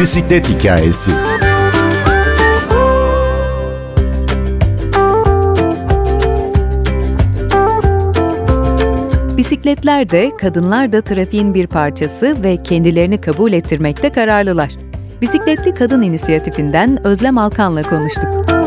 bisiklet hikayesi. Bisikletler de kadınlar da trafiğin bir parçası ve kendilerini kabul ettirmekte kararlılar. Bisikletli Kadın İnisiyatifinden Özlem Alkan'la konuştuk.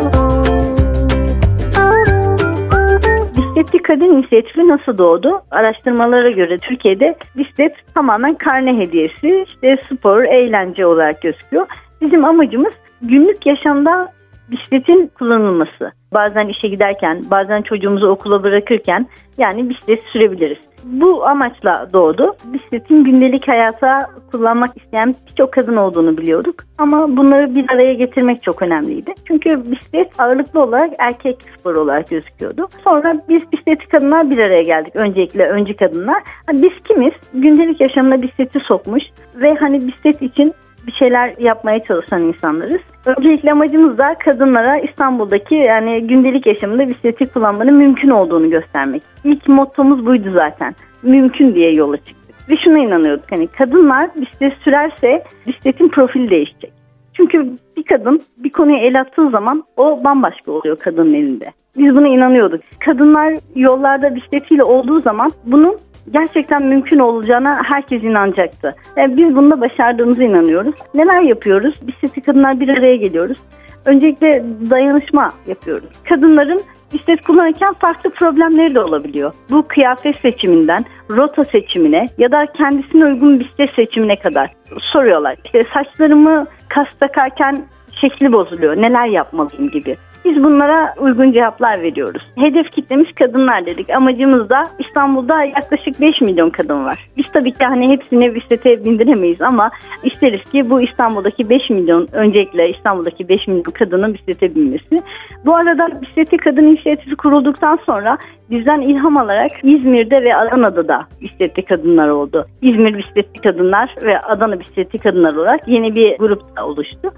Bisikletli Kadın İnisiyatifi nasıl doğdu? Araştırmalara göre Türkiye'de bisiklet tamamen karne hediyesi, işte spor, eğlence olarak gözüküyor. Bizim amacımız günlük yaşamda bisikletin kullanılması. Bazen işe giderken, bazen çocuğumuzu okula bırakırken yani bisiklet sürebiliriz. Bu amaçla doğdu. Bisikletin gündelik hayata kullanmak isteyen birçok kadın olduğunu biliyorduk. Ama bunları bir araya getirmek çok önemliydi. Çünkü bisiklet ağırlıklı olarak erkek spor olarak gözüküyordu. Sonra biz bisikleti kadınlar bir araya geldik. Öncelikle öncü kadınlar. Hani biz kimiz? Gündelik yaşamına bisikleti sokmuş ve hani bisiklet için bir şeyler yapmaya çalışan insanlarız. Öncelikle amacımız da kadınlara İstanbul'daki yani gündelik yaşamında bisikleti kullanmanın mümkün olduğunu göstermek. İlk mottomuz buydu zaten. Mümkün diye yola çıktık. Ve şuna inanıyorduk hani kadınlar bisiklet sürerse bisikletin profili değişecek. Çünkü bir kadın bir konuya el attığı zaman o bambaşka oluyor kadının elinde. Biz buna inanıyorduk. Kadınlar yollarda bisikletiyle olduğu zaman bunun gerçekten mümkün olacağına herkes inanacaktı. Yani biz bunda başardığımıza inanıyoruz. Neler yapıyoruz? Bisikleti kadınlar bir araya geliyoruz. Öncelikle dayanışma yapıyoruz. Kadınların bisiklet kullanırken farklı problemleri de olabiliyor. Bu kıyafet seçiminden, rota seçimine ya da kendisine uygun bisiklet seçimine kadar soruyorlar. İşte saçlarımı kas takarken şekli bozuluyor, neler yapmalıyım gibi. Biz bunlara uygun cevaplar veriyoruz. Hedef kitlemiz kadınlar dedik. Amacımız da İstanbul'da yaklaşık 5 milyon kadın var. Biz tabii ki hani hepsini bisiklete bindiremeyiz ama isteriz ki bu İstanbul'daki 5 milyon öncelikle İstanbul'daki 5 milyon kadının bisiklete binmesi. Bu arada bisikleti kadın inisiyatifi kurulduktan sonra bizden ilham alarak İzmir'de ve Adana'da da bisikletli kadınlar oldu. İzmir bisikletli kadınlar ve Adana bisikletli kadınlar olarak yeni bir grup oluştu.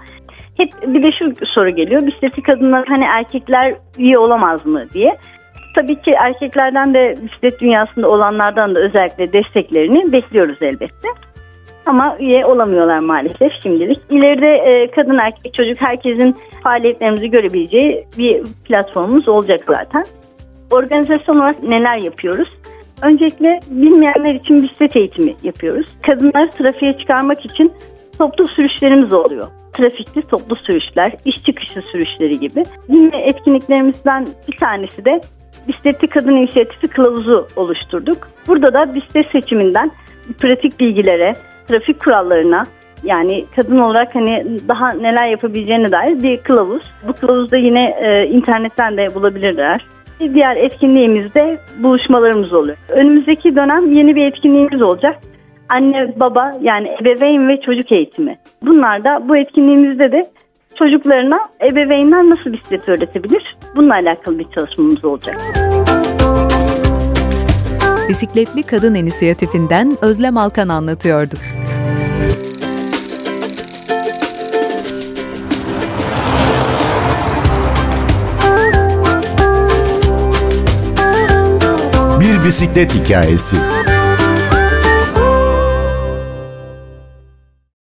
Hep bir de şu soru geliyor. Bisikleti kadınlar hani erkekler üye olamaz mı diye. Tabii ki erkeklerden de bisiklet dünyasında olanlardan da özellikle desteklerini bekliyoruz elbette. Ama üye olamıyorlar maalesef şimdilik. İleride e, kadın erkek çocuk herkesin faaliyetlerimizi görebileceği bir platformumuz olacak zaten. Organizasyon olarak neler yapıyoruz? Öncelikle bilmeyenler için bisiklet eğitimi yapıyoruz. Kadınları trafiğe çıkarmak için toplu sürüşlerimiz oluyor trafikli toplu sürüşler, iş çıkışı sürüşleri gibi. Yine etkinliklerimizden bir tanesi de Bisikletli Kadın İnisiyatifi Kılavuzu oluşturduk. Burada da bisiklet seçiminden pratik bilgilere, trafik kurallarına yani kadın olarak hani daha neler yapabileceğine dair bir kılavuz. Bu kılavuzda yine e, internetten de bulabilirler. Bir diğer etkinliğimizde buluşmalarımız oluyor. Önümüzdeki dönem yeni bir etkinliğimiz olacak anne baba yani ebeveyn ve çocuk eğitimi. Bunlar da bu etkinliğimizde de çocuklarına ebeveynler nasıl bisiklet öğretebilir? Bununla alakalı bir çalışmamız olacak. Bisikletli Kadın İnisiyatifinden Özlem Alkan anlatıyordu. Bir bisiklet hikayesi.